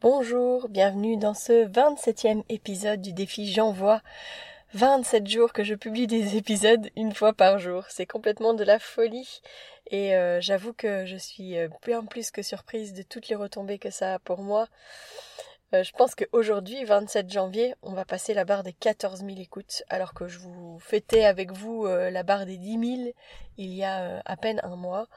Bonjour, bienvenue dans ce 27e épisode du défi J'envoie. 27 jours que je publie des épisodes une fois par jour. C'est complètement de la folie. Et euh, j'avoue que je suis euh, bien plus que surprise de toutes les retombées que ça a pour moi. Euh, je pense qu'aujourd'hui, 27 janvier, on va passer la barre des 14 000 écoutes, alors que je vous fêtais avec vous la barre des 10 000 il y a à peine un mois.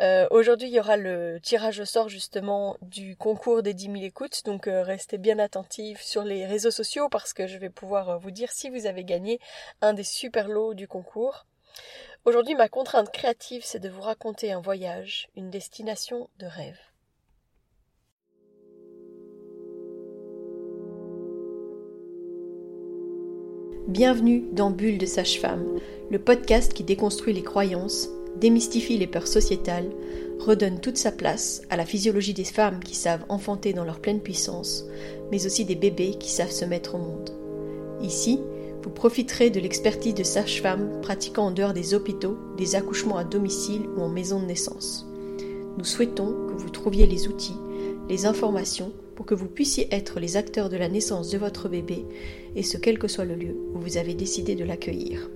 Euh, aujourd'hui, il y aura le tirage au sort justement du concours des 10 000 écoutes, donc euh, restez bien attentifs sur les réseaux sociaux parce que je vais pouvoir euh, vous dire si vous avez gagné un des super lots du concours. Aujourd'hui, ma contrainte créative, c'est de vous raconter un voyage, une destination de rêve. Bienvenue dans Bulle de Sage-Femme, le podcast qui déconstruit les croyances démystifie les peurs sociétales, redonne toute sa place à la physiologie des femmes qui savent enfanter dans leur pleine puissance, mais aussi des bébés qui savent se mettre au monde. Ici, vous profiterez de l'expertise de sages-femmes pratiquant en dehors des hôpitaux, des accouchements à domicile ou en maison de naissance. Nous souhaitons que vous trouviez les outils, les informations pour que vous puissiez être les acteurs de la naissance de votre bébé, et ce quel que soit le lieu où vous avez décidé de l'accueillir.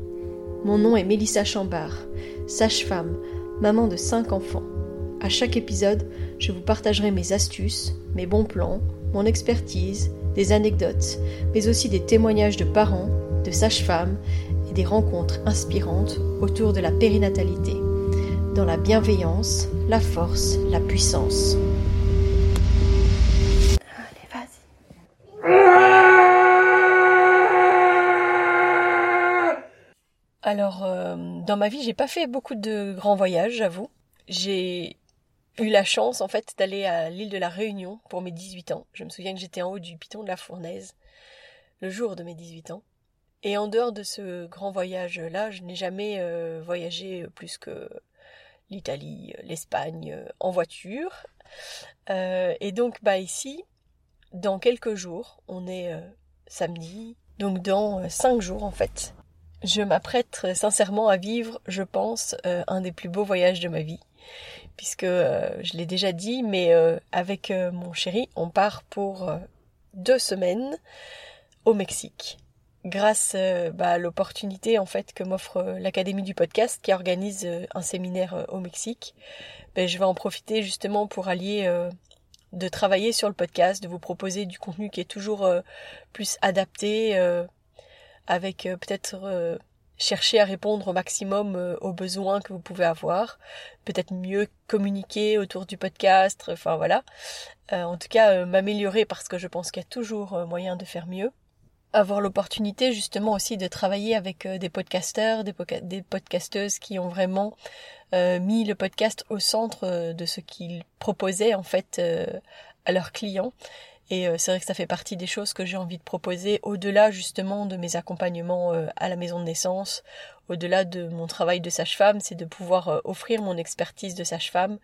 Mon nom est Mélissa Chambard, sage-femme, maman de cinq enfants. À chaque épisode, je vous partagerai mes astuces, mes bons plans, mon expertise, des anecdotes, mais aussi des témoignages de parents, de sages-femmes et des rencontres inspirantes autour de la périnatalité, dans la bienveillance, la force, la puissance. Alors, euh, dans ma vie, j'ai pas fait beaucoup de grands voyages, j'avoue. J'ai eu la chance, en fait, d'aller à l'île de la Réunion pour mes 18 ans. Je me souviens que j'étais en haut du piton de la Fournaise, le jour de mes 18 ans. Et en dehors de ce grand voyage-là, je n'ai jamais euh, voyagé plus que l'Italie, l'Espagne, euh, en voiture. et donc, bah ici, dans quelques jours, on est samedi, donc dans cinq jours en fait, je m'apprête sincèrement à vivre, je pense, euh, un des plus beaux voyages de ma vie. Puisque euh, je l'ai déjà dit, mais euh, avec mon chéri, on part pour deux semaines au Mexique. Grâce bah, à l'opportunité en fait que m'offre l'Académie du podcast qui organise un séminaire au Mexique, ben, je vais en profiter justement pour allier de travailler sur le podcast, de vous proposer du contenu qui est toujours plus adapté avec euh, peut-être euh, chercher à répondre au maximum euh, aux besoins que vous pouvez avoir, peut-être mieux communiquer autour du podcast, enfin voilà. en tout cas, m'améliorer parce que je pense qu'il y a toujours moyen de faire mieux. Avoir l'opportunité justement aussi de travailler avec des podcasteurs, des, des podcasteuses qui ont vraiment mis le podcast au centre de ce qu'ils proposaient en fait à leurs clients et euh, c'est vrai que ça fait partie des choses que j'ai envie de proposer au-delà justement de mes accompagnements euh, à la maison de naissance, au-delà de mon travail de sage-femme, c'est de pouvoir euh, offrir mon expertise de sage-femme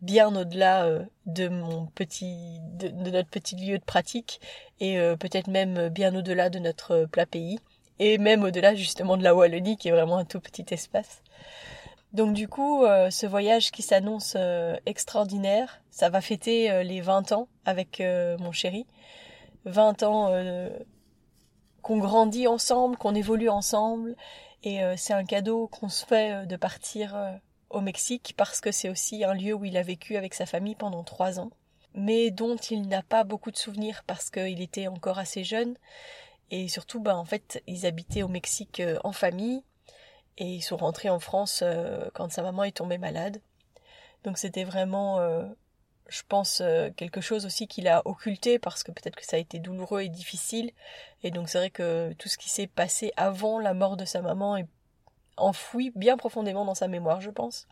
bien au-delà de mon petit de, notre petit lieu de pratique et peut-être même bien au-delà de notre plat pays et même au-delà justement de la Wallonie qui est vraiment un tout petit espace. Donc du coup, euh, ce voyage qui s'annonce euh, extraordinaire, ça va fêter euh, les 20 ans avec mon chéri. 20 ans qu'on grandit ensemble, qu'on évolue ensemble. Et c'est un cadeau qu'on se fait de partir au Mexique parce que c'est aussi un lieu où il a vécu avec sa famille pendant trois ans, mais dont il n'a pas beaucoup de souvenirs parce qu'il était encore assez jeune. Et surtout, bah, en fait, ils habitaient au Mexique en famille et ils sont rentrés en France euh, quand sa maman est tombée malade. Donc c'était vraiment, euh, je pense, euh, quelque chose aussi qu'il a occulté parce que peut-être que ça a été douloureux et difficile. Et donc c'est vrai que tout ce qui s'est passé avant la mort de sa maman est enfoui bien profondément dans sa mémoire, je pense.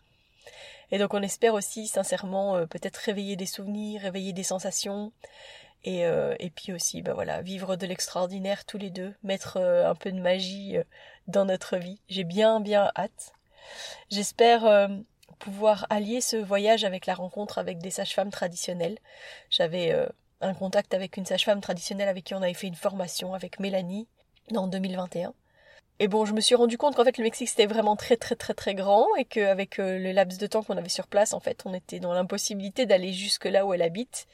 Et donc on espère aussi sincèrement peut-être réveiller des souvenirs, réveiller des sensations. Et, et puis aussi, bah voilà, vivre de l'extraordinaire tous les deux, mettre un peu de magie dans notre vie. J'ai bien bien hâte. J'espère euh, pouvoir allier ce voyage avec la rencontre avec des sages-femmes traditionnelles. J'avais euh, un contact avec une sage-femme traditionnelle avec qui on avait fait une formation avec Mélanie en 2021. Et bon, je me suis rendu compte qu'en fait le Mexique c'était vraiment très très très très grand et qu'avec le laps de temps qu'on avait sur place, en fait, on était dans l'impossibilité d'aller jusque là où elle habite.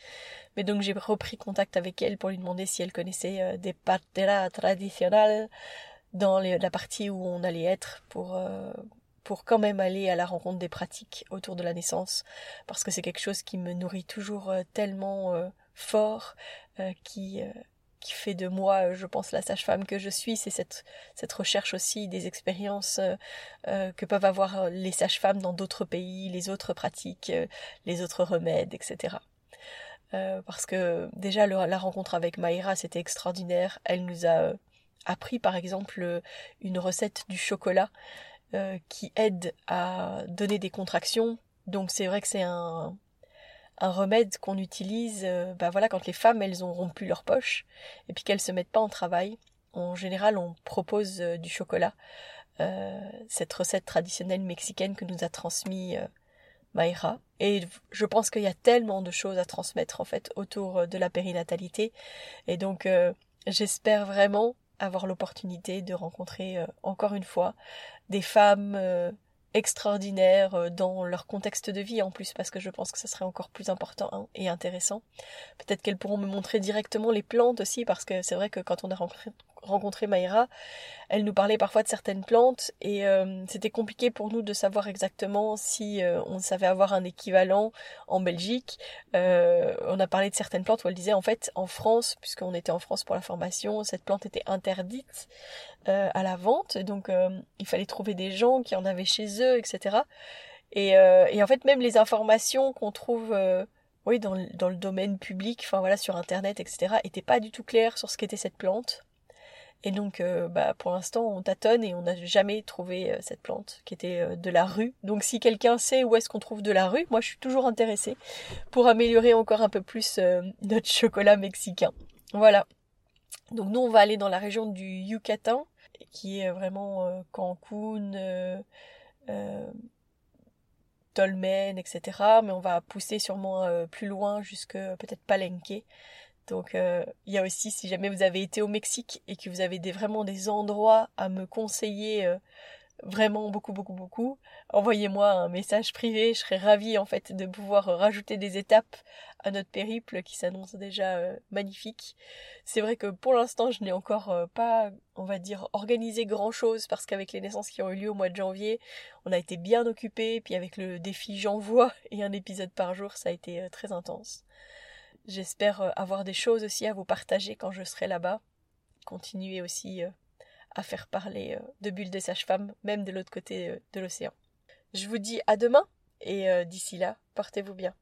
Mais donc j'ai repris contact avec elle pour lui demander si elle connaissait des parteras traditionnelles dans la partie où on allait être pour pour quand même aller à la rencontre des pratiques autour de la naissance, parce que c'est quelque chose qui me nourrit toujours euh, tellement euh, fort, euh, qui, qui fait de moi, je pense, la sage-femme que je suis. C'est cette, recherche aussi des expériences que peuvent avoir les sages-femmes dans d'autres pays, les autres pratiques, les autres remèdes, etc. parce que déjà la rencontre avec Maïra c'était extraordinaire. Elle nous a appris par exemple une recette du chocolat euh, qui aide à donner des contractions. Donc c'est vrai que c'est un, un remède qu'on utilise euh, bah voilà, quand les femmes elles ont rompu leur poche et puis qu'elles se mettent pas en travail. En général, on propose euh, du chocolat. cette recette traditionnelle mexicaine que nous a transmis Mayra. Et je pense qu'il y a tellement de choses à transmettre en fait autour de la périnatalité. Et donc j'espère vraiment avoir l'opportunité de rencontrer euh, encore une fois des femmes euh, extraordinaires euh, dans leur contexte de vie en plus parce que je pense que ça serait encore plus important hein, et intéressant. Peut-être qu'elles pourront me montrer directement les plantes aussi parce que c'est vrai que quand on a rencontré, rencontré Maïra, elle nous parlait parfois de certaines plantes et euh, c'était compliqué pour nous de savoir exactement si euh, on savait avoir un équivalent en Belgique. Euh, on a parlé de certaines plantes où elle disait en fait en France, puisqu'on était en France pour la formation, cette plante était interdite à la vente, donc il fallait trouver des gens qui en avaient chez eux, etc. Et, et en fait même les informations qu'on trouve oui, dans, dans, le domaine public, enfin voilà, sur internet, etc., étaient pas du tout claires sur ce qu'était cette plante. Et donc, euh, bah, pour l'instant, on tâtonne et on n'a jamais trouvé euh, cette plante qui était euh, de la rue. Donc, si quelqu'un sait où est-ce qu'on trouve de la rue, moi, je suis toujours intéressée pour améliorer encore un peu plus notre chocolat mexicain. Voilà. Donc, nous, on va aller dans la région du Yucatan, qui est vraiment Cancun, Tolmen, etc. Mais on va pousser sûrement plus loin jusque peut-être Palenque. Donc euh, il y a aussi si jamais vous avez été au Mexique et que vous avez vraiment des endroits à me conseiller euh, vraiment beaucoup beaucoup beaucoup, envoyez-moi un message privé, je serais ravie en fait de pouvoir rajouter des étapes à notre périple qui s'annonce déjà euh, magnifique. C'est vrai que pour l'instant je n'ai encore pas, on va dire, organisé grand chose parce qu'avec les naissances qui ont eu lieu au mois de janvier, on a été bien occupés, puis avec le défi j'envoie et un épisode par jour, ça a été très intense. J'espère euh, avoir des choses aussi à vous partager quand je serai là-bas. Continuer aussi euh, à faire parler euh, de Bulles des sages-femmes, même de l'autre côté de l'océan. Je vous dis à demain et d'ici là, portez-vous bien.